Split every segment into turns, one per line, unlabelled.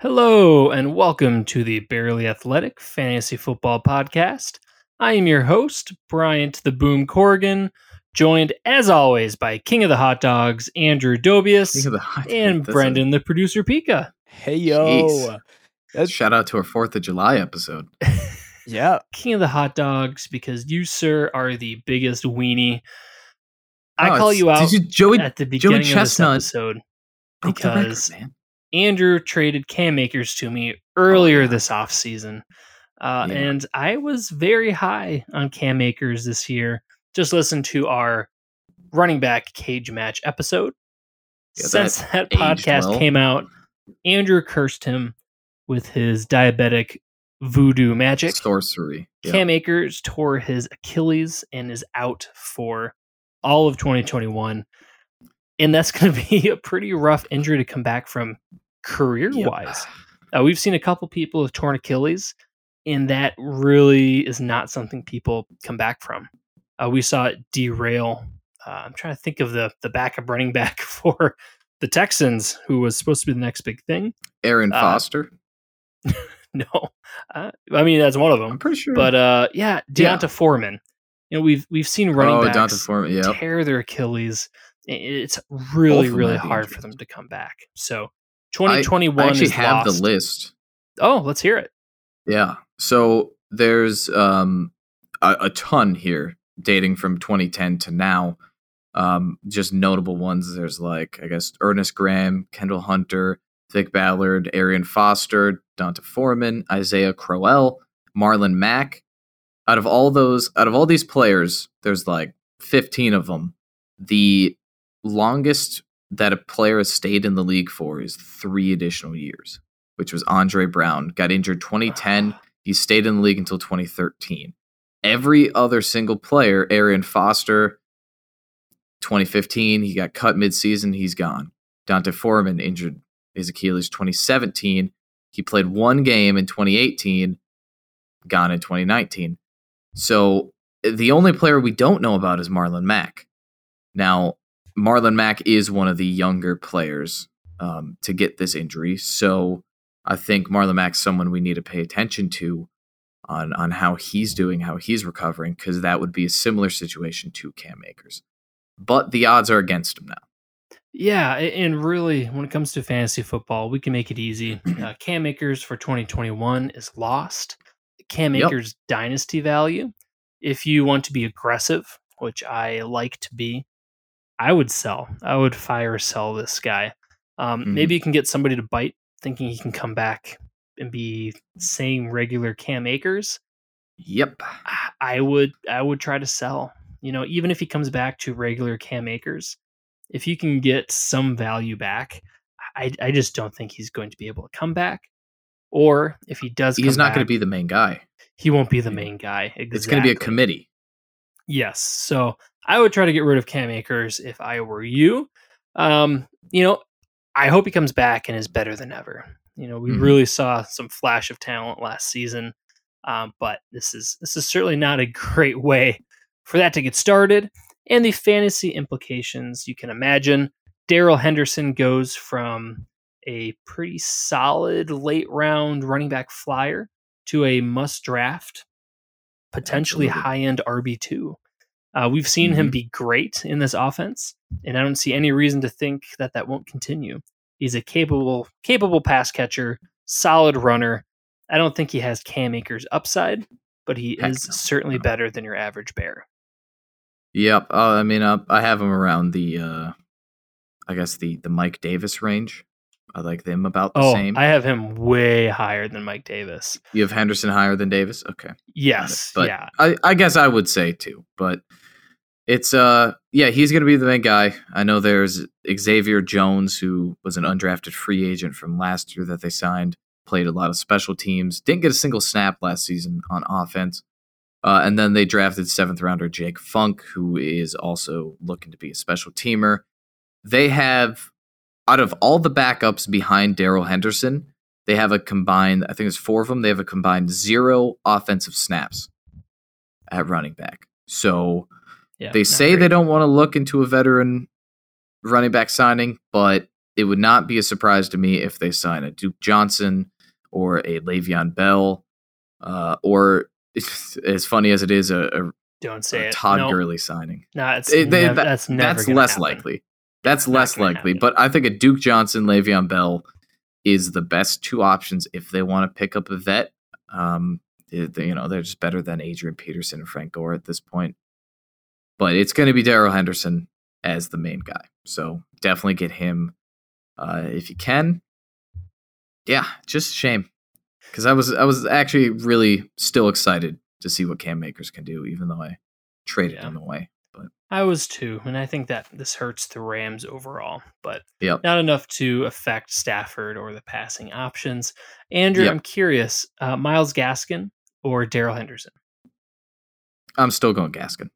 Hello, and welcome to the Barely Athletic Fantasy Football Podcast. I am your host, Bryant the Boom Corrigan, joined as always by King of the Hot Dogs, Andrew Dobius,
Think of the hot-
and
that's a-
Brendan, the producer Pika.
Hey yo. That's-
shout out to our Fourth of July episode.
Yeah.
King of the Hot Dogs, because you, sir, are the biggest weenie. I
Oh,
call you out
Did you, Joey,
at the beginning of this
Chestnut
episode
broke the record,
because
man.
Andrew traded Cam Akers to me earlier this offseason. Uh,
Yeah.
And I was very high on Cam Akers this year. Just listen to our running back cage match episode.
Yeah,
Since that,
aged
podcast
well.
came out, Andrew cursed him with his diabetic voodoo magic.
sorcery. Yeah.
Cam Akers tore his Achilles and is out for all of 2021. And that's going to be a pretty rough injury to come back from career
Yep.
wise. Uh, we've seen a couple people with torn Achilles, and that really is not something people come back from. Uh, we saw it derail. Uh, I'm trying to think of the the backup running back for the Texans, who was supposed to be the next big thing.
Aaron
uh,
Foster.
No, uh, I mean that's one of them.
I'm pretty sure.
But uh, yeah,
Yeah.
D'Onta Foreman. You know, we've we've seen running
oh,
backs
Foreman. Yep.
tear their Achilles. I- It's really, really hard for them to come back. So,
I
2021
actually have
lost.
the list.
Oh, let's hear it.
Yeah. So there's um a, a ton here dating from 2010 to now. Um, just notable ones. There's like I guess Ernest Graham, Kendall Hunter, Vic Ballard, Arian Foster, D'Onta Foreman, Isaiah Crowell, Marlon Mack. Out of all those, out of all these players, there's like 15 of them. The longest that a player has stayed in the league for is three additional years, which was Andre Brown. Got injured 2010. Ah. He stayed in the league until 2013. Every other single player, Arian Foster, 2015, he got cut midseason. He's gone. D'Onta Foreman injured his Achilles 2017. He played one game in 2018, gone in 2019. So the only player we don't know about is Marlon Mack. Now, Marlon Mack is one of the younger players um, to get this injury. So I think Marlon Mack's someone we need to pay attention to on on how he's doing, how he's recovering, because that would be a similar situation to Cam Akers. But the odds are against him now.
Yeah, and really, when it comes to fantasy football, we can make it easy. Uh, Cam Akers for 2021 is lost. Cam
Yep.
Dynasty value, if you want to be aggressive, which I like to be, I would sell. I would fire sell this guy. Um,
Mhm.
Maybe you can get somebody to bite, thinking he can come back and be same regular Cam Akers.
Yep.
I- would I would try to sell. You know, even if he comes back to regular Cam Akers, if you can get some value back, I I just don't think he's going to be able to come back. Or if he does,
He's not going to be the main guy.
He won't be the main guy.
It's going to be a committee.
Yes. So I would try to get rid of Cam Akers if I were you. Um, you know, I hope he comes back and is better than ever. You know, we
Mhm.
really saw some flash of talent last season, um, but this is this is certainly not a great way for that to get started. And the fantasy implications you can imagine. Darrell Henderson goes from a pretty solid late round running back flyer to a must draft, potentially high end RB2. Uh, we've seen him
Mhm.
be great in this offense, and I don't see any reason to think that that won't continue. He's a capable capable pass catcher, solid runner. I don't think he has Cam Akers upside, but he
Heck
is
no,
certainly
no.
better than your average bear.
Yep. Uh, I mean, uh, I have him around the, uh, I guess the the Mike Davis range. I like them about the
Oh,
same.
I have him way higher than Mike Davis.
you have Henderson higher than Davis. Okay.
Yes,
but-
yeah,
I, I guess I would say too, but it's uh yeah he's gonna be the main guy. I know there's Xavier Jones who was an undrafted free agent from last year that they signed, played a lot of special teams, didn't get a single snap last season on offense, uh, and then they drafted seventh rounder Jake Funk who is also looking to be a special teamer. They have out of all the backups behind Darrell Henderson, they have a combined I think it's four of them. They have a combined zero offensive snaps at running back. So
yeah.
they say
great.
they don't want to look into a veteran running back signing, but it would not be a surprise to me if they sign a Duke Johnson or a Le'Veon Bell, uh, or as funny as it is, a, a,
Don't say
a
it.
Todd
Nope.
Gurley signing.
No, it's
It- they-
nev-
that-
that's never
That's less
happen.
likely. That's
Not
less likely.
happen.
But I think a Duke Johnson, Le'Veon Bell is the best two options if they want to pick up a vet. Um, they- you know, they're just better than Adrian Peterson and Frank Gore at this point. But it's going to be Darrell Henderson as the main guy. So definitely get him uh, if you can. Yeah, just a shame because I was I was actually really still excited to see what Cam Akers can do, even though I traded
Yeah.
him away.
But I was too, and I think that this hurts the Rams overall, but
Yep.
not enough to affect Stafford or the passing options. Andrew,
Yep.
I'm curious, uh, Myles Gaskin or Darrell Henderson?
I'm still going Gaskin.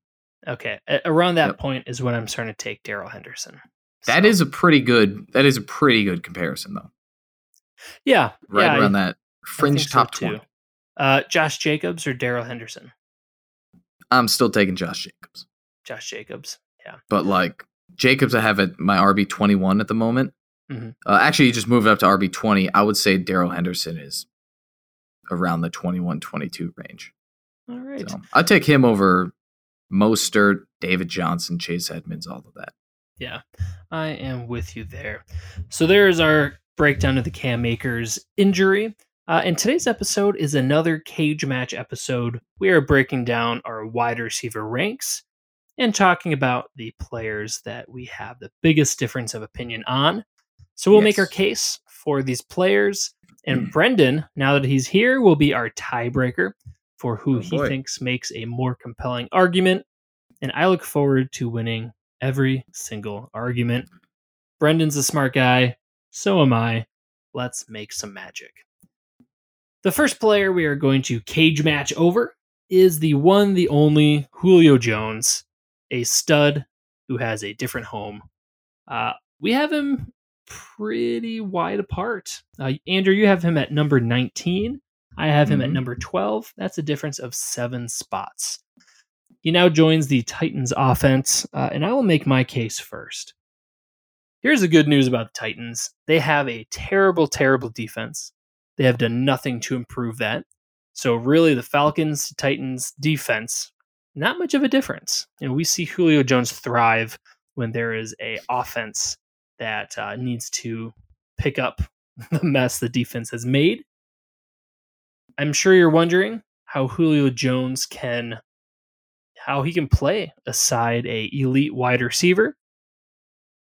Okay, around that
Yep.
point is when I'm starting to take Darrell Henderson.
That
So-
is a pretty good. That is a pretty good comparison, though.
yeah,
Right
yeah, I-
around that fringe
so
top
too.
twenty.
Uh, Josh Jacobs or Darrell Henderson?
I'm still taking Josh Jacobs,
Josh Jacobs. Yeah.
but like Jacobs, I have at my RB twenty one at the moment.
Mhm.
Uh, actually, you just moved up to RB twenty. I would say Darrell Henderson is around the 21-22 range.
All right.
So I'd take him over Mostert, David Johnson, Chase Edmonds, all of that.
Yeah, I am with you there. So there's our breakdown of the Cam Akers injury. Uh, and today's episode is another cage match episode. We are breaking down our wide receiver ranks and talking about the players that we have the biggest difference of opinion on. So we'll make our case for these players. And Brendan, now that he's here, will be our tiebreaker for who
Oh,
he
boy.
thinks makes a more compelling argument. And I look forward to winning every single argument. Brendan's a smart guy. So am I. Let's make some magic. The first player we are going to cage match over is the one, the only Julio Jones, a stud who has a different home. Uh, we have him pretty wide apart. Uh, Andrew, you have him at number 19. I have him at
Mhm.
number 12. That's a difference of seven spots. He now joins the Titans offense, uh, and I will make my case first. Here's the good news about the Titans they have a terrible, terrible defense. They have done nothing to improve that. So, really, the Falcons Titans defense, not much of a difference. You know, we see Julio Jones thrive when there is a offense that uh, needs to pick up the mess the defense has made. I'm sure you're wondering how Julio Jones can how he can play aside a elite wide receiver.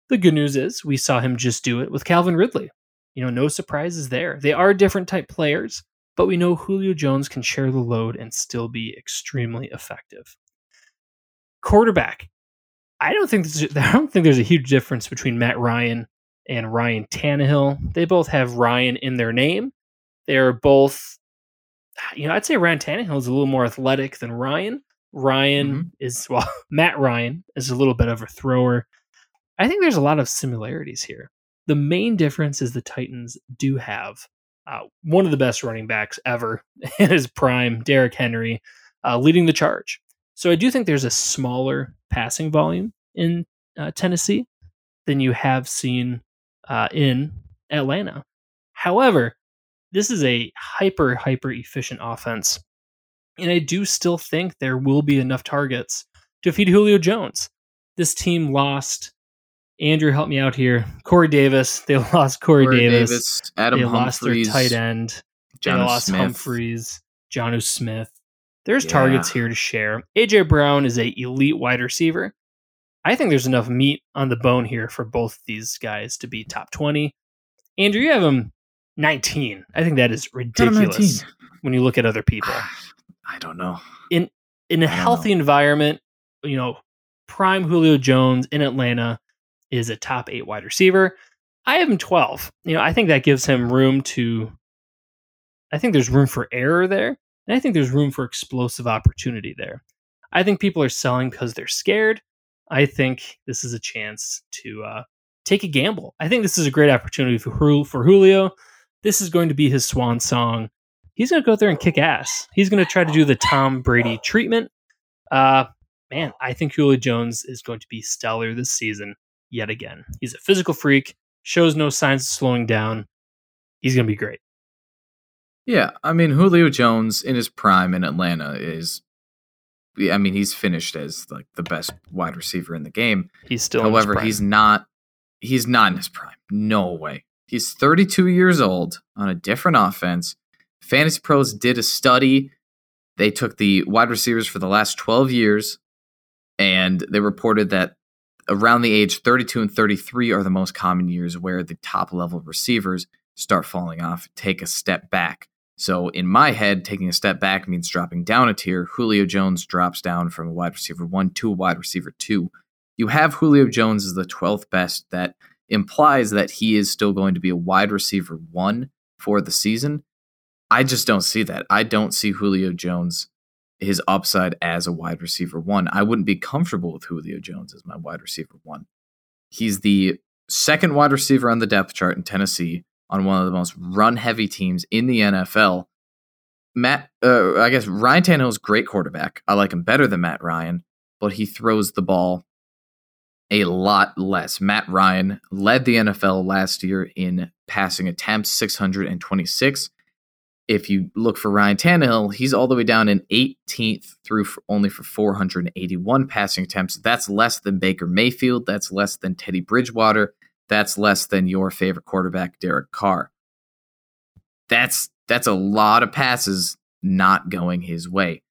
The good news is we saw him just do it with Calvin Ridley. You know, no surprises there. They are different type players, but we know Julio Jones can share the load and still be extremely effective. Quarterback. I don't think I don't think there's a huge difference between Matt Ryan and Ryan Tannehill. They both have Ryan in their name. They are both, you know, I'd say Ryan Tannehill is a little more athletic than Ryan. Ryan
Mhm.
is well, Matt Ryan is a little bit of a thrower. I think there's a lot of similarities here. The main difference is the Titans do have uh, one of the best running backs ever in his prime, Derrick Henry, uh, leading the charge. So I do think there's a smaller passing volume in uh, Tennessee than you have seen uh, in Atlanta. However, this is a hyper, hyper efficient offense. And I do still think there will be enough targets to feed Julio Jones. This team lost. Andrew, help me out here. Corey Davis. They lost Corey,
Corey
Davis.
Adam
they lost their tight end. They
Jonnu
lost
Smith.
Humphries, Jonnu Smith. There's
Yeah.
targets here to share. AJ Brown is a elite wide receiver. I think there's enough meat on the bone here for both these guys to be top 20. Andrew, you have him 19. I think that is ridiculous when you look at other people.
I don't know.
In in a
don't know.
healthy environment, you know, prime Julio Jones in Atlanta is a top eight wide receiver. I have him 12. You know, I think that gives him room to, I think there's room for error there. And I think there's room for explosive opportunity there. I think people are selling because they're scared. I think this is a chance to uh, take a gamble. I think this is a great opportunity for, for Julio. This is going to be his swan song. He's going to go there and kick ass. He's going to try to do the Tom Brady treatment. Uh, man, I think Julio Jones is going to be stellar this season yet again. He's a physical freak. shows no signs of slowing down. He's going to be great.
Yeah, I mean Julio Jones in his prime in Atlanta is I mean he's finished as like the best wide receiver in the game.
He's still
However, he's not he's not in his prime. No way. He's 32 years old on a different offense. Fantasy Pros did a study. They took the wide receivers for the last 12 years and they reported that around the age 32 and 33 are the most common years where the top level receivers start falling off, take a step back. So in my head, taking a step back means dropping down a tier. Julio Jones drops down from a wide receiver one to a wide receiver two. You have Julio Jones as the 12th best. That implies that he is still going to be a wide receiver one for the season. I just don't see that. I don't see Julio Jones, his upside as a wide receiver one. I wouldn't be comfortable with Julio Jones as my wide receiver one. He's the second wide receiver on the depth chart in Tennessee on one of the most run heavy teams in the NFL. Matt, uh, I guess Ryan Tannehill's great quarterback. I like him better than Matt Ryan, but he throws the ball a lot less. Matt Ryan led the NFL last year in passing attempts, 626. If you look for Ryan Tannehill, he's all the way down in 18th through for only for 481 passing attempts. That's less than Baker Mayfield. That's less than Teddy Bridgewater that's less than your favorite quarterback, Derek Carr. That's that's a lot of passes not going his way.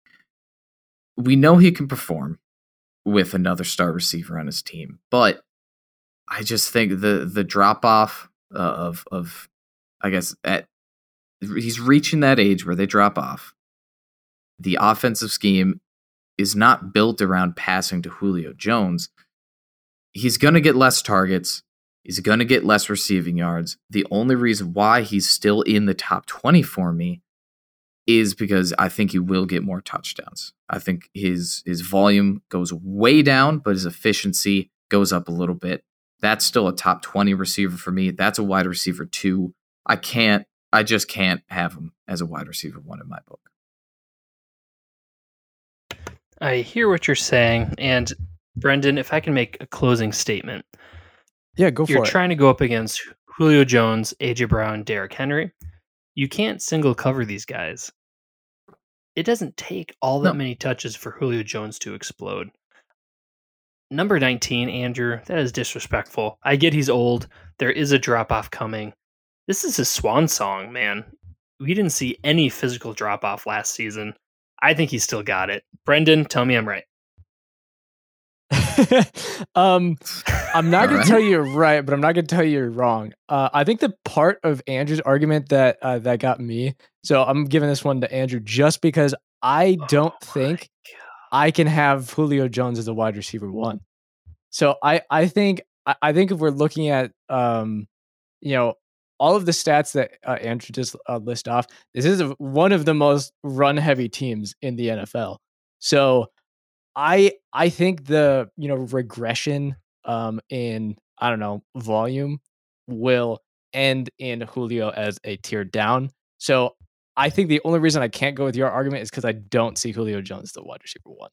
We know he can perform with another star receiver on his team, but I just think the the drop off uh, of of I guess at he's reaching that age where they drop off. The offensive scheme is not built around passing to Julio Jones. He's going to get less targets. He's going to get less receiving yards. The only reason why he's still in the top 20 for me is because I think he will get more touchdowns. I think his his volume goes way down, but his efficiency goes up a little bit. That's still a top 20 receiver for me. That's a wide receiver 2. I can't I just can't have him as a wide receiver 1 in my book.
I hear what you're saying and Brendan, if I can make a closing statement.
Yeah, go for it.
You're
it.
trying to go up against Julio Jones, AJ Brown, Derrick Henry. You can't single cover these guys. It doesn't take all that
No.
many touches for Julio Jones to explode. Number 19, Andrew, that is disrespectful. I get he's old. There is a drop off coming. This is his swan song, man. We didn't see any physical drop off last season. I think he's still got it. Brendan, tell me I'm right.
um, I'm not going
Alright.
to tell you you're right, but I'm not going to tell you you're wrong. Uh, I think the part of Andrew's argument that uh, that got me. So I'm giving this one to Andrew just because I don't
Oh
think I can have Julio Jones as a wide receiver one. So I I think I, I think if we're looking at um you know all of the stats that uh, Andrew just uh, list off, this is a, one of the most run heavy teams in the NFL. So I I think the you know regression um in I don't know volume will end in Julio as a tier down. So I think the only reason I can't go with your argument is because I don't see Julio Jones the wide receiver one.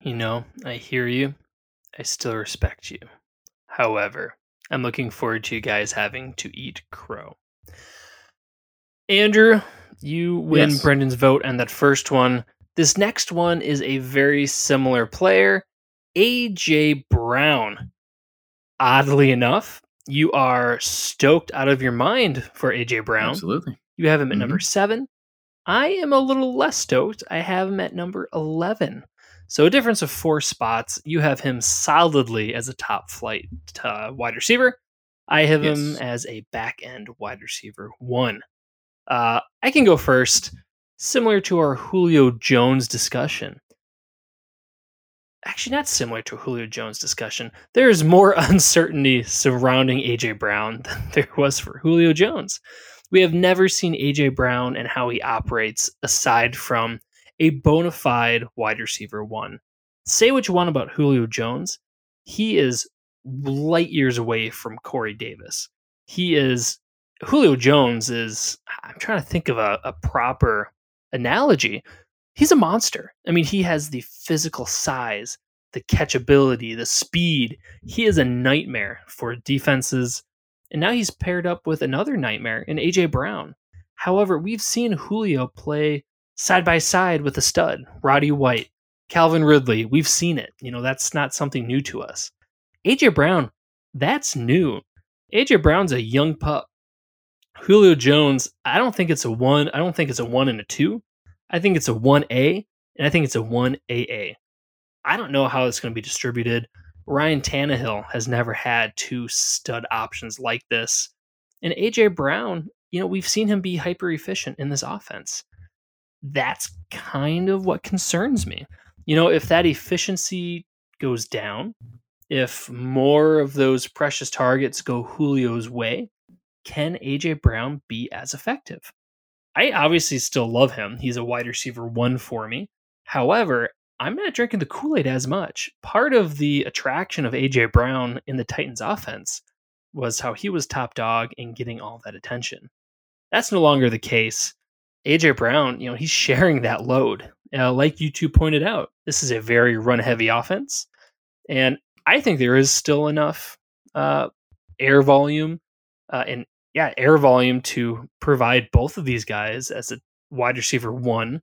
You know, I hear you. I still respect you. However, I'm looking forward to you guys having to eat crow. Andrew, you win
Yes.
Brendan's vote and that first one. This next one is a very similar player, AJ Brown. Oddly enough, you are stoked out of your mind for AJ Brown.
Absolutely.
You have him at number seven. I am a little less stoked. I have him at number 11. So a difference of four spots. You have him solidly as a top flight uh, wide receiver. I have him as a back end wide receiver one. Uh, I can go first, similar to our Julio Jones discussion. Actually, not similar to Julio Jones discussion. There's more uncertainty surrounding AJ Brown than there was for Julio Jones. We have never seen AJ Brown and how he operates aside from a bona fide wide receiver one. Say what you want about Julio Jones, he is light years away from Corey Davis. He is Julio Jones is I'm trying to think of a, a proper analogy. He's a monster. I mean, he has the physical size, the catchability, the speed. He is a nightmare for defenses. And now he's paired up with another nightmare in AJ Brown. However, we've seen Julio play side by side with a stud, Roddy White, Calvin Ridley. We've seen it. You know, that's not something new to us. AJ Brown, that's new. AJ Brown's a young pup. Julio Jones, I don't think it's a one. I don't think it's a one and a two. I think it's a 1A and I think it's a 1AA. I don't know how it's going to be distributed. Ryan Tannehill has never had two stud options like this. And AJ Brown, you know, we've seen him be hyper efficient in this offense. That's kind of what concerns me. You know, if that efficiency goes down, if more of those precious targets go Julio's way, can AJ Brown be as effective? I obviously still love him. He's a wide receiver one for me. However, I'm not drinking the Kool Aid as much. Part of the attraction of AJ Brown in the Titans offense was how he was top dog in getting all that attention. That's no longer the case. AJ Brown, you know, he's sharing that load. Uh, like you two pointed out, this is a very run heavy offense. And I think there is still enough uh, air volume uh, and yeah, air volume to provide both of these guys as a wide receiver one.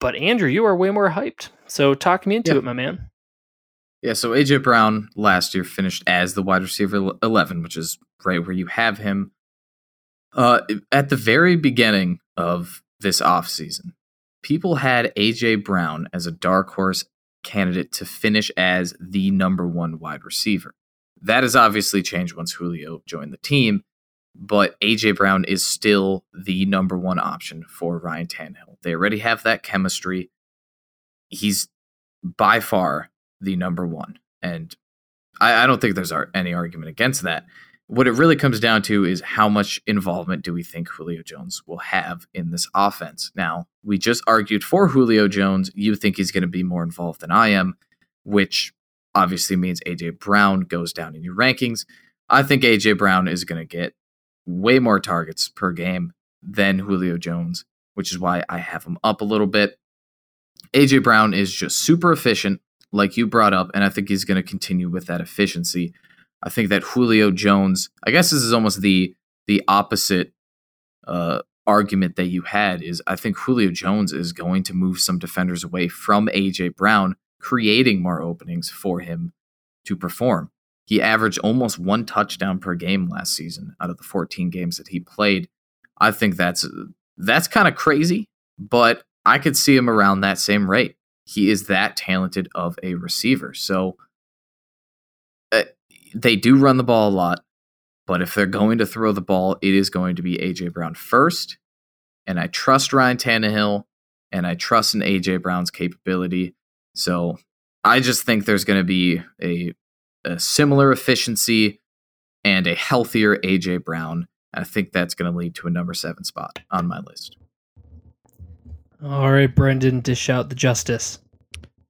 But Andrew, you are way more hyped. So talk me into it, my man.
Yeah, so AJ Brown last year finished as the wide receiver 11, which is right where you have him. Uh, at the very beginning of this offseason, people had AJ Brown as a dark horse candidate to finish as the number one wide receiver. That has obviously changed once Julio joined the team but AJ Brown is still the number one option for Ryan Tannehill. They already have that chemistry. He's by far the number one. And I, I don't think there's any argument against that. What it really comes down to is how much involvement do we think Julio Jones will have in this offense? Now, we just argued for Julio Jones. You think he's going to be more involved than I am, which obviously means AJ Brown goes down in your rankings. I think AJ Brown is going to get way more targets per game than Julio Jones, which is why I have him up a little bit. AJ Brown is just super efficient, like you brought up, and I think he's going to continue with that efficiency. I think that Julio Jones, I guess this is almost the the opposite uh, argument that you had is I think Julio Jones is going to move some defenders away from AJ Brown, creating more openings for him to perform. He averaged almost one touchdown per game last season out of the 14 games that he played. I think that's that's kind of crazy, but I could see him around that same rate. He is that talented of a receiver. So uh, they do run the ball a lot, but if they're going to throw the ball, it is going to be AJ Brown first. And I trust Ryan Tannehill and I trust in AJ Brown's capability. So I just think there's going to be a a similar efficiency and a healthier AJ Brown. I think that's going to lead to a number seven spot on my list.
All right, Brendan, dish out the justice.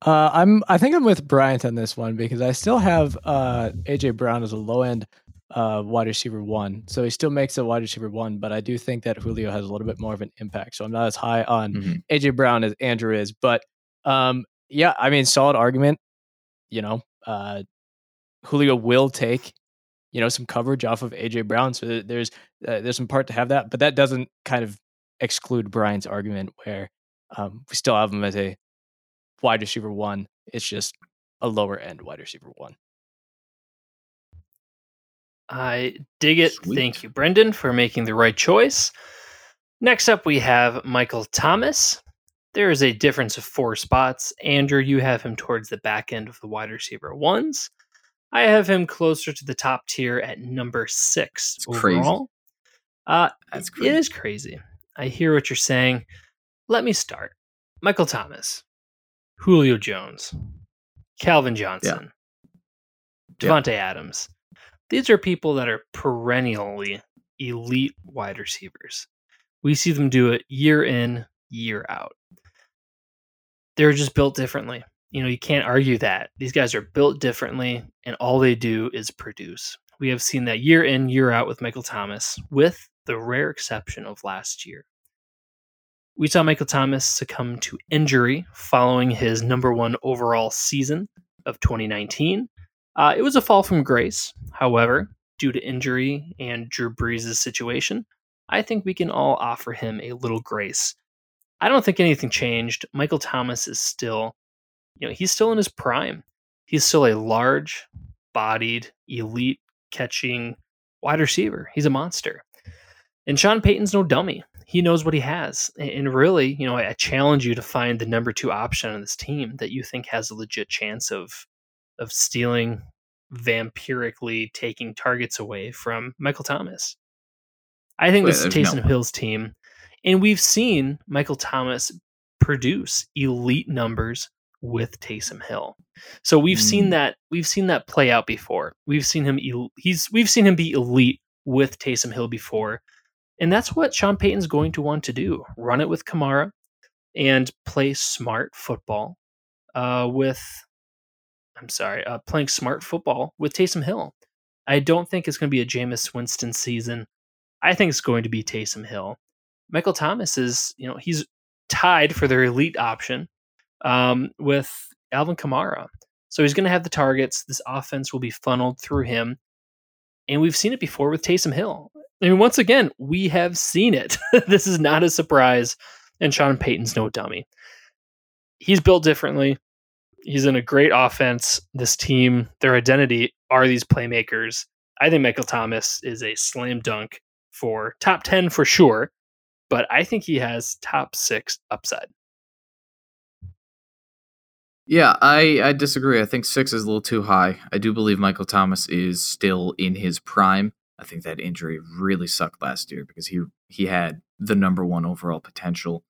Uh, I'm. I think I'm with Bryant on this one because I still have uh, AJ Brown as a low end uh, wide receiver one, so he still makes a wide receiver one. But I do think that Julio has a little bit more of an impact, so I'm not as high on mm-hmm. AJ Brown as Andrew is. But um, yeah, I mean, solid argument. You know, uh, Julio will take, you know, some coverage off of AJ Brown. So there's uh, there's some part to have that, but that doesn't kind of exclude Brian's argument where um, we still have him as a wide receiver one. It's just a lower end wide receiver one.
I dig it. Sweet. Thank you, Brendan, for making the right choice. Next up, we have Michael Thomas. There is a difference of four spots. Andrew, you have him towards the back end of the wide receiver ones. I have him closer to the top tier at number six
it's overall. Crazy.
Uh, That's crazy. It is crazy. I hear what you're saying. Let me start. Michael Thomas, Julio Jones, Calvin Johnson, yeah. Davante yeah. Adams. These are people that are perennially elite wide receivers. We see them do it year in, year out. They're just built differently you know, you can't argue that. These guys are built differently and all they do is produce. We have seen that year in, year out with Michael Thomas, with the rare exception of last year. We saw Michael Thomas succumb to injury following his number one overall season of 2019. Uh, it was a fall from grace. However, due to injury and Drew Brees' situation, I think we can all offer him a little grace. I don't think anything changed. Michael Thomas is still, you know, he's still in his prime. He's still a large bodied, elite catching wide receiver. He's a monster. And Sean Payton's no dummy. He knows what he has. And really, you know, I challenge you to find the number two option on this team that you think has a legit chance of of stealing vampirically taking targets away from Michael Thomas. I think this is Taysom no Hill's team. And we've seen Michael Thomas produce elite numbers with Taysom Hill. So we've mm. seen that we've seen that play out before. We've seen him he's we've seen him be elite with Taysom Hill before. And that's what Sean Payton's going to want to do. Run it with Kamara and play smart football uh, with I'm sorry, uh, playing smart football with Taysom Hill. I don't think it's going to be a Jameis Winston season. I think it's going to be Taysom Hill. Michael Thomas is, you know, he's tied for their elite option um, with Alvin Kamara. So he's going to have the targets. This offense will be funneled through him. And we've seen it before with Taysom Hill. I mean, once again, we have seen it. this is not a surprise. And Sean Payton's no dummy. He's built differently. He's in a great offense. This team, their identity are these playmakers. I think Michael Thomas is a slam dunk for top 10 for sure, but I think he has top six upside.
Yeah, I, I disagree. I think six is a little too high. I do believe Michael Thomas is still in his prime. I think that injury really sucked last year because he he had the number one overall potential.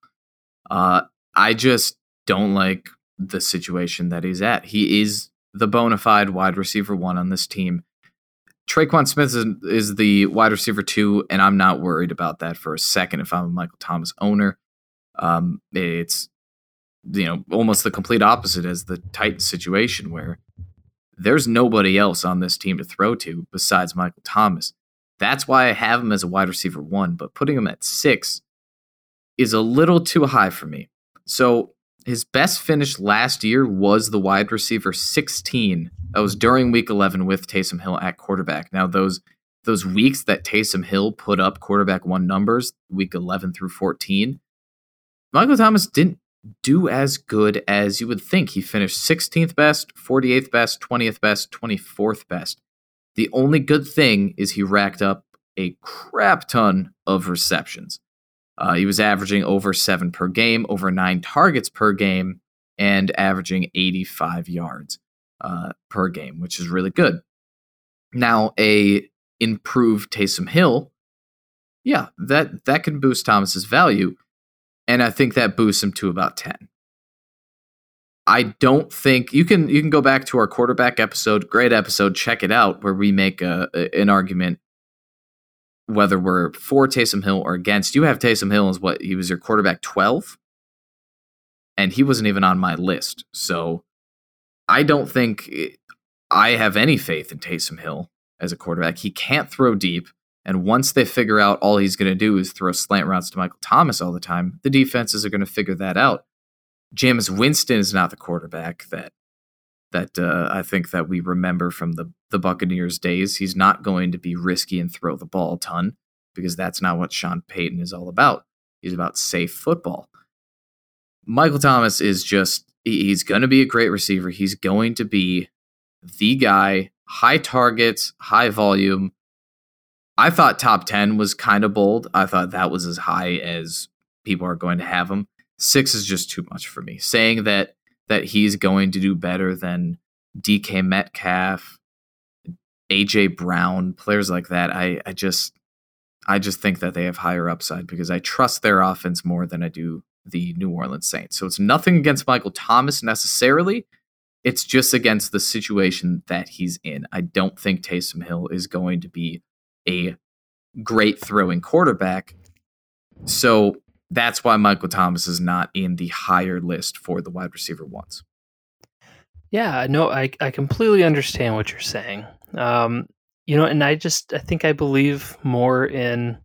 Uh, I just don't like the situation that he's at. He is the bona fide wide receiver one on this team. Tre'Quan Smith is, is the wide receiver two, and I'm not worried about that for a second if I'm a Michael Thomas owner. Um, it's you know almost the complete opposite as the Titans situation where there's nobody else on this team to throw to besides Michael Thomas. That's why I have him as a wide receiver one, but putting him at six is a little too high for me. So his best finish last year was the wide receiver 16. That was during week 11 with Taysom Hill at quarterback. Now, those those weeks that Taysom Hill put up quarterback one numbers, week 11 through 14, Michael Thomas didn't do as good as you would think. He finished 16th best, 48th best, 20th best, 24th best. The only good thing is he racked up a crap ton of receptions. Uh, he was averaging over seven per game, over nine targets per game, and averaging 85 yards uh, per game, which is really good. Now, a improved Taysom Hill, yeah, that that can boost Thomas's value, and I think that boosts him to about 10. I don't think you can you can go back to our quarterback episode, great episode, check it out where we make a, an argument whether we're for Taysom Hill or against. You have Taysom Hill as what he was your quarterback 12 and he wasn't even on my list. So I don't think I have any faith in Taysom Hill as a quarterback. He can't throw deep. And once they figure out all he's going to do is throw slant routes to Michael Thomas all the time, the defenses are going to figure that out. Jameis Winston is not the quarterback that that uh, I think that we remember from the the Buccaneers days. He's not going to be risky and throw the ball a ton because that's not what Sean Payton is all about. He's about safe football. Michael Thomas is just he's going to be a great receiver. He's going to be the guy, high targets, high volume. I thought top 10 was kind of bold. I thought that was as high as people are going to have him. 6 is just too much for me. Saying that that he's going to do better than DK Metcalf, AJ Brown, players like that. I, I just I just think that they have higher upside because I trust their offense more than I do the New Orleans Saints. So it's nothing against Michael Thomas necessarily. It's just against the situation that he's in. I don't think Taysom Hill is going to be a great throwing quarterback. So that's why Michael Thomas is not in the higher list for the wide receiver ones.
Yeah, no, I I completely understand what you're saying. Um, you know, and I just I think I believe more in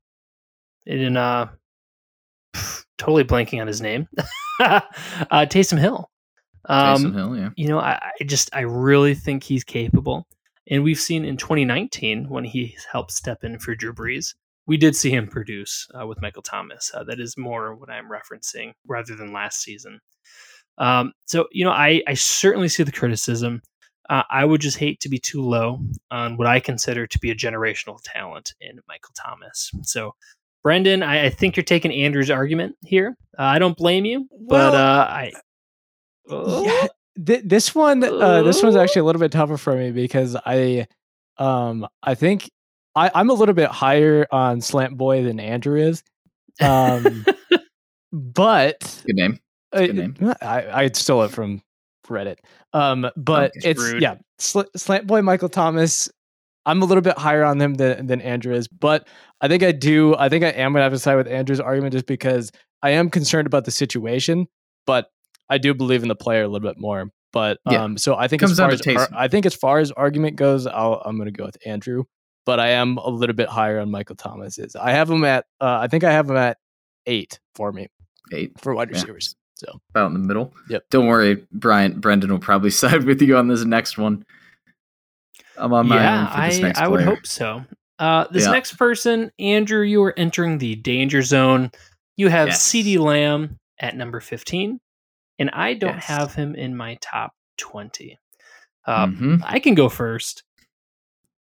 in uh totally blanking on his name. uh, Taysom Hill. Um,
Taysom Hill, yeah.
You know, I, I just I really think he's capable, and we've seen in 2019 when he helped step in for Drew Brees, we did see him produce uh, with Michael Thomas. Uh, that is more what I'm referencing rather than last season. Um, so you know, I I certainly see the criticism. Uh, I would just hate to be too low on what I consider to be a generational talent in Michael Thomas. So, Brendan, I, I think you're taking Andrew's argument here. Uh, I don't blame you,
Well,
but uh, I.
Yeah, th- this one, uh, this one's actually a little bit tougher for me because I, um, I think I, I'm a little bit higher on Slant Boy than Andrew is. Um, but
Good name.
uh,
good name.
I, I stole it from Reddit. Um, but it's yeah, Sl- Slant Boy Michael Thomas. I'm a little bit higher on him than than Andrew is, but I think I do. I think I am gonna have to side with Andrew's argument just because I am concerned about the situation, but I do believe in the player a little bit more. But
Yeah.
um, so I think as far as ar- I think as far as argument goes, I'll, I'm gonna go with Andrew. But I am a little bit higher on Michael Thomas. Is I have him at uh, I think I have him at eight for me
Eight.
for wide
Yeah.
receivers. So
About in the middle.
Yep.
Don't worry, Brian. Brendan will probably side with you on this next one. I'm on my
yeah,
own for this
I,
next
I would hope so. Uh, this
Yeah.
next person, Andrew, you are entering the danger zone. You have
Yes.
CeeDee Lamb at number 15, and I don't
Yes.
have him in my top 20. Uh,
Mhm.
I can go first.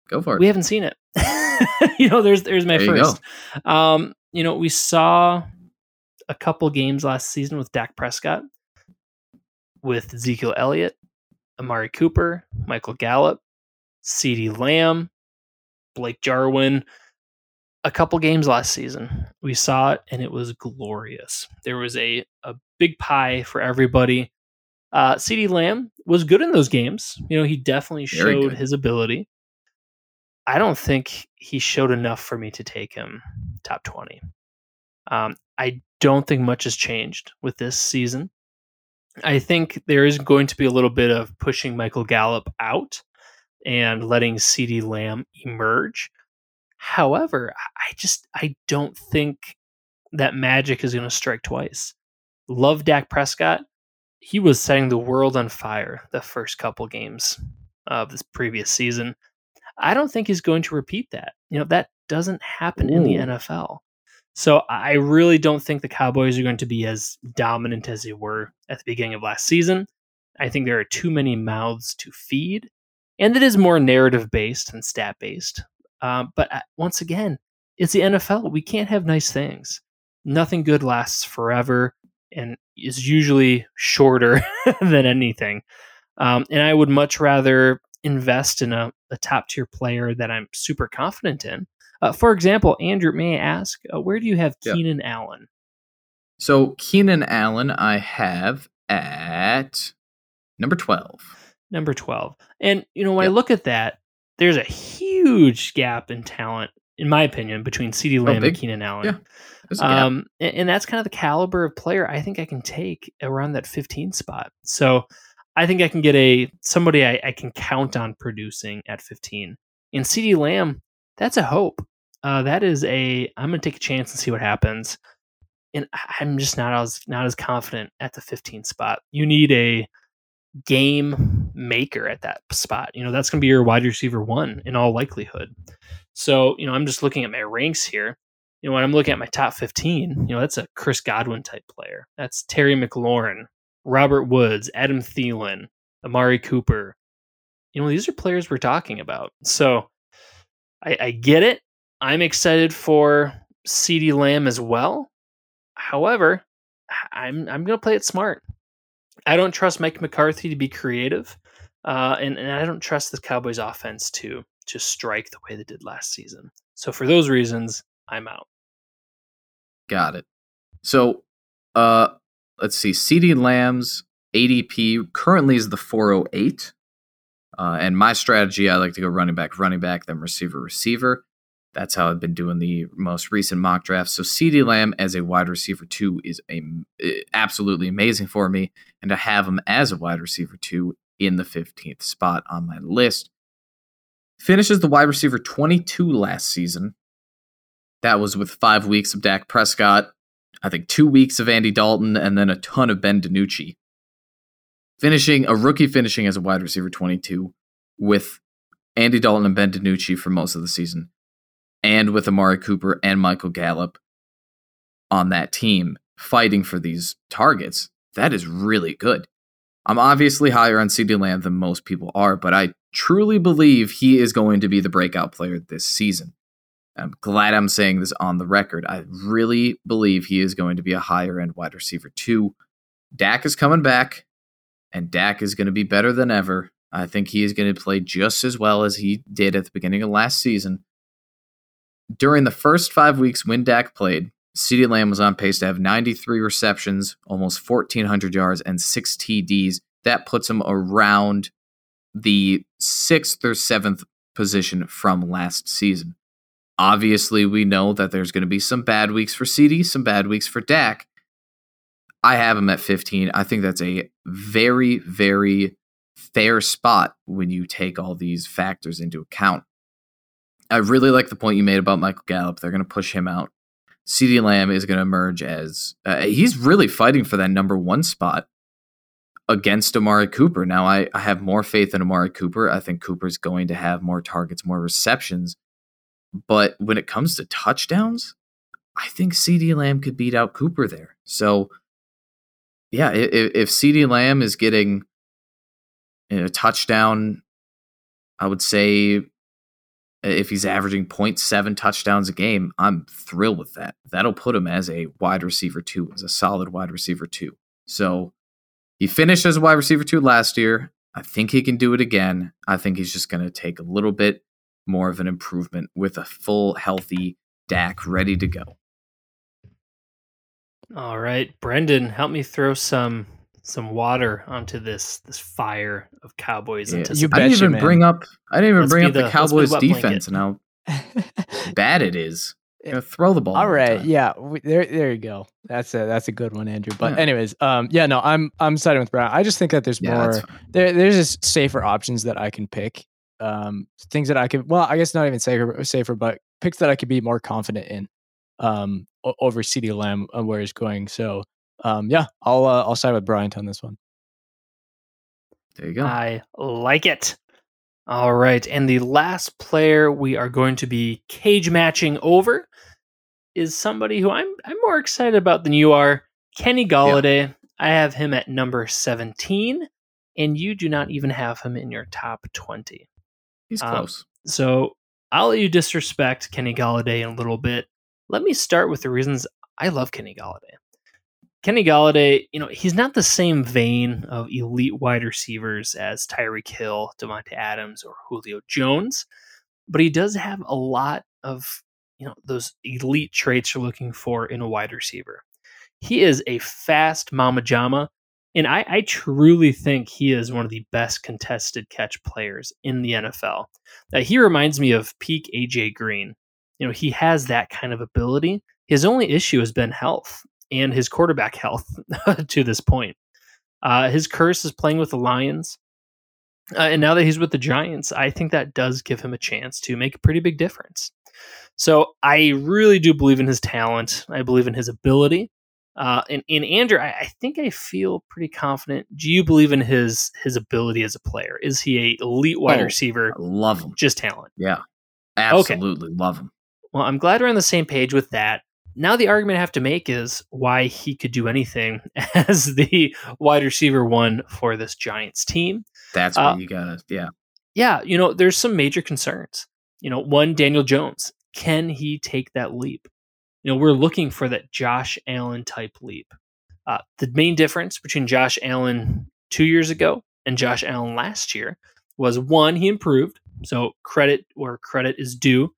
Go for it.
We haven't seen it. you know, there's there's my
There you
first. Um, you know, we saw a couple games last season with Dak Prescott, with Ezekiel Elliott, Amari Cooper, Michael Gallup, CeeDee Lamb, Blake Jarwin. A couple games last season, we saw it, and it was glorious. There was a a big pie for everybody. Uh, CeeDee Lamb was good in those games. You know, he definitely
Very
showed
good.
his ability. I don't think he showed enough for me to take him top 20. Um, I don't think much has changed with this season. I think there is going to be a little bit of pushing Michael Gallup out and letting CeeDee Lamb emerge. However, I just I don't think that magic is going to strike twice. Love Dak Prescott. He was setting the world on fire the first couple games of this previous season. I don't think he's going to repeat that. You know, that doesn't happen in the NFL. So I really don't think the Cowboys are going to be as dominant as they were at the beginning of last season. I think there are too many mouths to feed, and it is more narrative based than stat based. Um, but uh, once again, it's the NFL. We can't have nice things. Nothing good lasts forever and is usually shorter than anything. Um, and I would much rather invest in a, a top tier player that I'm super confident in. Uh, for example, Andrew, may I ask, uh, where do you have
Yeah.
Keenan Allen?
So Keenan Allen, I have at number twelve.
Number 12. And, you know, when I look at that, there's a huge gap in talent, in my opinion, between CeeDee Lamb and. Keenan Allen.
Yeah, There's a gap.
Um, and, and that's kind of the caliber of player I think I can take around that 15 spot. So I think I can get a somebody I, I can count on producing at 15. And CeeDee Lamb, that's a hope. Uh, that is a I'm gonna take a chance and see what happens. And I'm just not as not as confident at the 15 spot. You need a game maker at that spot. You know, that's gonna be your wide receiver one in all likelihood. So, you know, I'm just looking at my ranks here you know, when I'm looking at my top 15, you know, that's a Chris Godwin type player. That's Terry McLaurin, Robert Woods, Adam Thielen, Amari Cooper. You know, these are players we're talking about. So I, I get it. I'm excited for CeeDee Lamb as well. However, I'm I'm gonna play it smart. I don't trust Mike McCarthy to be creative, uh, and, and I don't trust the Cowboys offense to to strike the way they did last season. So for those reasons, I'm out.
Got it. So, uh, let's see. CeeDee Lamb's ADP currently is the 408. Uh, and my strategy, I like to go running back, running back, then receiver, receiver. That's how I've been doing the most recent mock drafts. So CeeDee Lamb as a wide receiver two is a eh, absolutely amazing for me, and to have him as a wide receiver two in the 15th spot on my list. Finishes the wide receiver 22 last season. That was with five weeks of Dak Prescott. I think two weeks of Andy Dalton and then a ton of Ben DiNucci. Finishing a rookie finishing as a wide receiver 22 with Andy Dalton and Ben DiNucci for most of the season, and with Amari Cooper and Michael Gallup on that team fighting for these targets, that is really good. I'm obviously higher on CeeDee Lamb than most people are, but I truly believe he is going to be the breakout player this season. I'm glad I'm saying this on the record. I really believe he is going to be a higher end wide receiver too. Dak is coming back, and Dak is going to be better than ever. I think he is going to play just as well as he did at the beginning of last season. During the first five weeks when Dak played, CeeDee Lamb was on pace to have 93 receptions, almost 1,400 yards, and six TDs. That puts him around the sixth or seventh position from last season. Obviously, we know that there's going to be some bad weeks for CeeDee, some bad weeks for Dak. I have him at 15. I think that's a very, very fair spot when you take all these factors into account. I really like the point you made about Michael Gallup. They're going to push him out. CeeDee Lamb is going to emerge as uh, he's really fighting for that number one spot against Amari Cooper. Now, I, I have more faith in Amari Cooper. I think Cooper's going to have more targets, more receptions. But when it comes to touchdowns, I think CeeDee Lamb could beat out Cooper there. So, yeah, if, if CeeDee Lamb is getting a touchdown, I would say Uh, if he's averaging 0.7 touchdowns a game, I'm thrilled with that. That'll put him as a wide receiver two, as a solid wide receiver two. So he finished as a wide receiver two last year. I think he can do it again. I think he's just going to take a little bit more of an improvement with a full, healthy Dak ready to go.
All right, Brendan, help me throw some some water onto this this fire of Cowboys.
Yeah.
You
I didn't even
man.
bring up. I didn't even
Let's
bring up
the-
the, Cowboys
wet
defense
blanket.
and how bad it is. You know, throw the ball.
All right,
all the
yeah, we, there, there you go. That's a that's a good one, Andrew. But
Yeah.
anyways, um, yeah, no, I'm I'm siding with Brown. I just think that there's
Yeah,
more. There, there's just safer options that I can pick. Um, things that I could. Well, I guess not even safer, safer, but picks that I could be more confident in. Um, over CeeDee Lamb uh, where he's going. So, um, yeah, I'll uh, I'll side with Bryant on this one.
There you go.
I like it. All right. And the last player we are going to be cage matching over is somebody who I'm I'm more excited about than you are. Kenny Golladay. I have him at number 17, and you do not even have him in your top 20.
He's
um,
close.
So I'll let you disrespect Kenny Golladay in a little bit. Let me start with the reasons I love Kenny Golladay. Kenny Golladay, you know, he's not the same vein of elite wide receivers as Tyreek Hill, Davante Adams, or Julio Jones, but he does have a lot of, you know, those elite traits you're looking for in a wide receiver. He is a fast mama jama, and I, I truly think he is one of the best contested catch players in the NFL. Uh, he reminds me of peak AJ Green. You know, he has that kind of ability. His only issue has been health and his quarterback health to this point. Uh, his curse is playing with the Lions. Uh, and now that he's with the Giants, I think that does give him a chance to make a pretty big difference. So I really do believe in his talent. I believe in his ability. Uh, and, and Andrew, I, I think I feel pretty confident. Do you believe in his his ability as a player? Is he a elite wide
Oh,
receiver?
I love him.
Just talent.
Yeah, absolutely love him.
Well, I'm glad we're on the same page with that. Now the argument I have to make is why he could do anything as the wide receiver one for this Giants team.
That's
Uh,
what you gotta. Yeah,
Yeah, you know, there's some major concerns. You know, one, Daniel Jones. Can he take that leap? You know, we're looking for that Josh Allen type leap. Uh, the main difference between Josh Allen two years ago and Josh Allen last year was one, he improved. So credit where credit is due.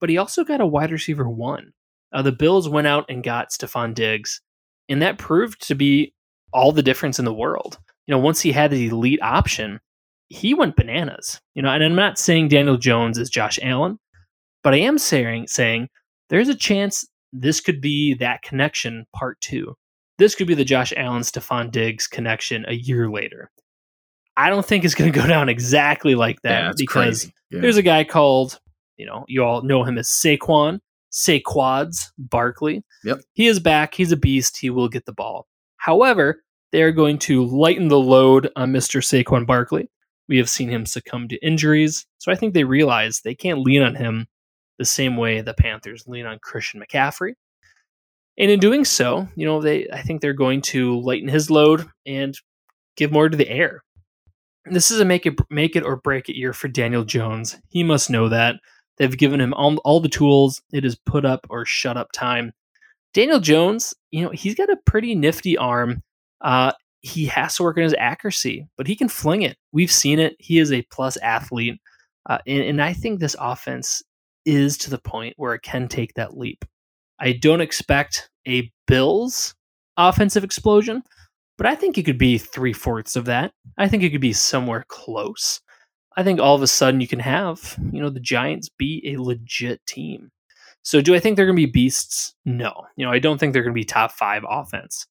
But he also got a wide receiver one. Uh, the Bills went out and got Stefon Diggs, and that proved to be all the difference in the world. You know, once he had the elite option, he went bananas. You know, and I'm not saying Daniel Jones is Josh Allen, but I am saying saying there's a chance this could be that connection part two. This could be the Josh Allen Stefon Diggs connection a year later. I don't think it's going to go down exactly like that
yeah,
because.
Yeah.
there's a guy called, you know, you all know him as Saquon. Saquon Barkley.
Yep.
He is back. He's a beast. He will get the ball. However, they are going to lighten the load on Mr. Saquon Barkley. We have seen him succumb to injuries, so I think they realize they can't lean on him the same way the Panthers lean on Christian McCaffrey. And in doing so, you know, they I think they're going to lighten his load and give more to the air. This is a make it make it or break it year for Daniel Jones. He must know that. They've given him all, all the tools. It is put up or shut up time. Daniel Jones, you know, he's got a pretty nifty arm. Uh, he has to work on his accuracy, but he can fling it. We've seen it. He is a plus athlete. Uh, and, and I think this offense is to the point where it can take that leap. I don't expect a Bills offensive explosion, but I think it could be three fourths of that. I think it could be somewhere close. I think all of a sudden you can have, you know, the Giants be a legit team. So do I think they're going to be beasts? No. You know, I don't think they're going to be top 5 offense.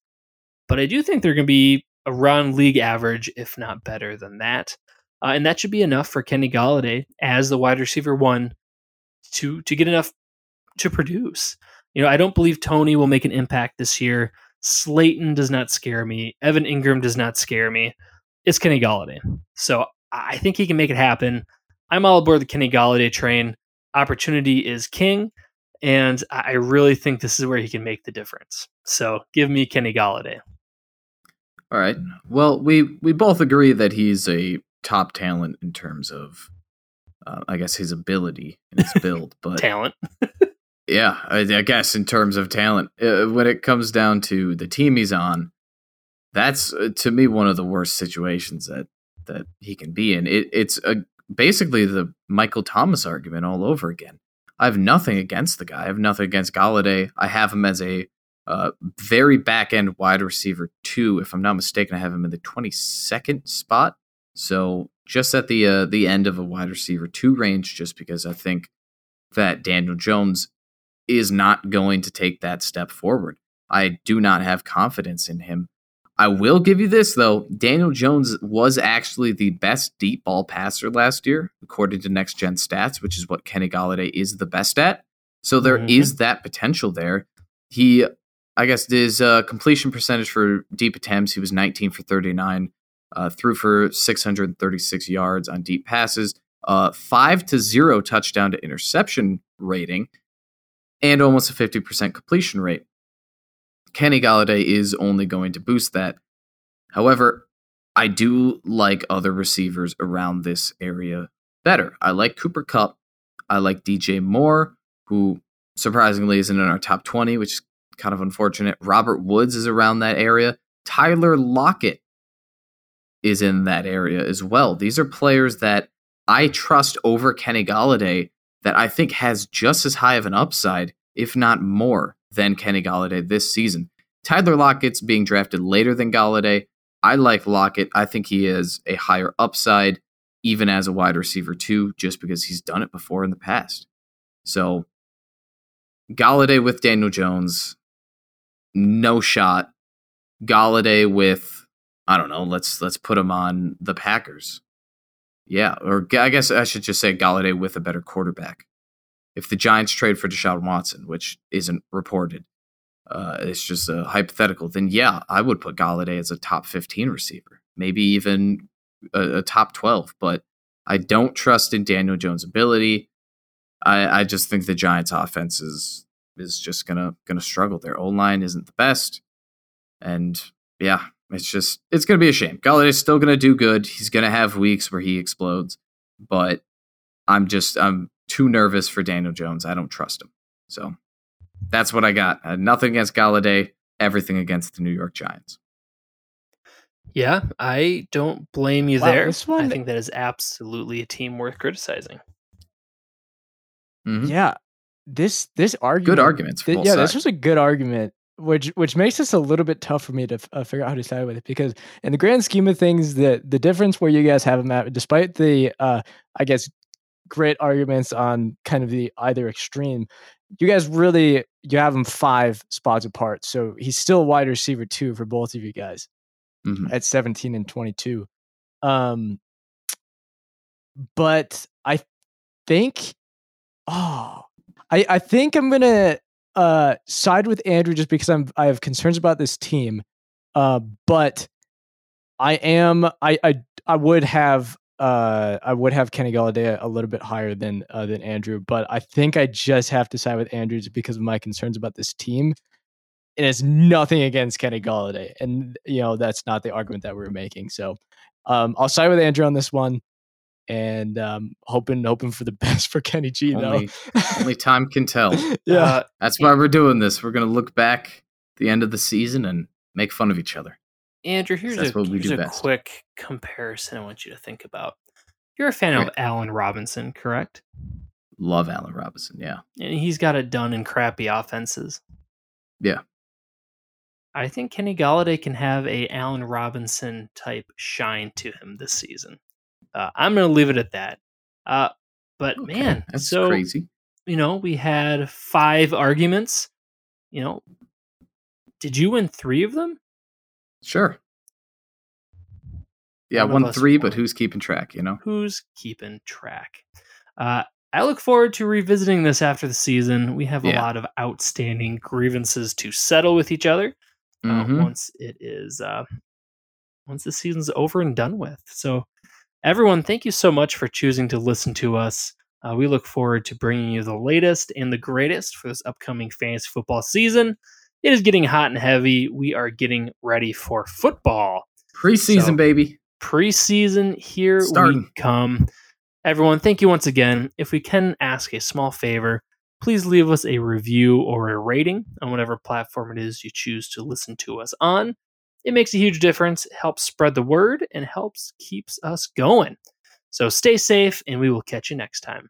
But I do think they're going to be around league average if not better than that. Uh, and that should be enough for Kenny Golladay as the wide receiver 1 to to get enough to produce. You know, I don't believe Toney will make an impact this year. Slayton does not scare me. Evan Engram does not scare me. It's Kenny Golladay. So I think he can make it happen. I'm all aboard the Kenny Golladay train. Opportunity is king, and I really think this is where he can make the difference. So give me Kenny Golladay.
All right. Well, we we both agree that he's a top talent in terms of, uh, I guess, his ability and his build. But
talent.
yeah, I, I, guess in terms of talent, uh, when it comes down to the team he's on, that's uh, to me one of the worst situations that that he can be in. It, it's a, basically the Michael Thomas argument all over again. I have nothing against the guy. I have nothing against Golladay. I have him as a uh, very back end wide receiver two. If I'm not mistaken, I have him in the 22nd spot. So just at the uh, the end of a wide receiver two range, just because I think that Daniel Jones is not going to take that step forward. I do not have confidence in him I will give you this though. Daniel Jones was actually the best deep ball passer last year, according to Next Gen Stats, which is what Kenny Golladay is the best at. So there mm-hmm. is that potential there. He, I guess, his uh, completion percentage for deep attempts, he was 19 for 39, uh, threw for 636 yards on deep passes, uh, five to zero touchdown to interception rating, and almost a 50% completion rate. Kenny Golladay is only going to boost that. However, I do like other receivers around this area better. I like Cooper Kupp. I like DJ Moore, who surprisingly isn't in our top 20, which is kind of unfortunate. Robert Woods is around that area. Tyler Lockett is in that area as well. These are players that I trust over Kenny Golladay that I think has just as high of an upside, if not more, than Kenny Golladay this season. Tyler Lockett's being drafted later than Golladay. I like Lockett. I think he is a higher upside, even as a wide receiver, too, just because he's done it before in the past. So, Golladay with Daniel Jones, no shot. Golladay with, I don't know, let's let's put him on the Packers. Yeah, or I guess I should just say Golladay with a better quarterback if the Giants trade for Deshaun Watson, which isn't reported, uh, it's just a hypothetical, then yeah, I would put Golladay as a top 15 receiver, maybe even a, a top 12. But I don't trust in Daniel Jones' ability. I, I just think the Giants' offense is is just gonna gonna struggle. Their O line isn't the best, and yeah, it's just it's gonna be a shame. Golladay's still gonna do good. He's gonna have weeks where he explodes, but I'm just I'm too nervous for Daniel Jones. I don't trust him. So that's what I got. Uh, nothing against Golladay, everything against the New York Giants.
Yeah, I don't blame you wow, there. One, I think that is absolutely a team worth criticizing.
Mm-hmm. Yeah, this this argument,
good arguments.
Th- yeah, sides. this was a good argument, which which makes this a little bit tough for me to uh, figure out how to side with it because in the grand scheme of things, the the difference where you guys have them at, despite the uh, I guess great arguments on kind of the either extreme. You guys really you have him five spots apart, so he's still wide receiver two for both of you guys mm-hmm. at 17 and 22. Um, but I think, oh, I, I think I'm gonna uh, side with Andrew just because I'm I have concerns about this team. Uh, but I am I I I would have uh I would have Kenny Golladay a, little bit higher than uh, than Andrew, but I think I just have to side with Andrews because of my concerns about this team. It has nothing against Kenny Golladay, and you know that's not the argument that we're making. So um, I'll side with Andrew on this one, and um, hoping hoping for the best for Kenny G. Though
Only, only time can tell.
yeah,
Uh,
That's why we're doing this. We're gonna look back the end of the season and make fun of each other.
Andrew, here's a, here's a
best.
quick comparison I want you to think about. You're a fan of
Right.
Allen Robinson, correct?
Love Allen Robinson. Yeah.
And he's got it done in crappy offenses.
Yeah.
I think Kenny Golladay can have a Allen Robinson type shine to him this season. Uh, I'm going to leave it at that. Uh, but
Okay,
man,
that's
so
crazy.
you know, we had five arguments. You know, did you win three of them?
Sure. Yeah,
one,
three, but who's keeping track? You know.
Who's keeping track? Uh, I look forward to revisiting this after the season. We have a lot of outstanding grievances to settle with each other uh,
Mhm.
once it is uh, once the season's over and done with. So, everyone, thank you so much for choosing to listen to us. Uh, we look forward to bringing you the latest and the greatest for this upcoming fantasy football season. It is getting hot and heavy. We are getting ready for football.
Preseason,
So-
baby.
preseason here we come. Everyone thank you once again. If we can ask a small favor please leave us a review or a rating on whatever platform it is you choose to listen to us on. It makes a huge difference helps spread the word and helps keeps us going. So stay safe and we will catch you next time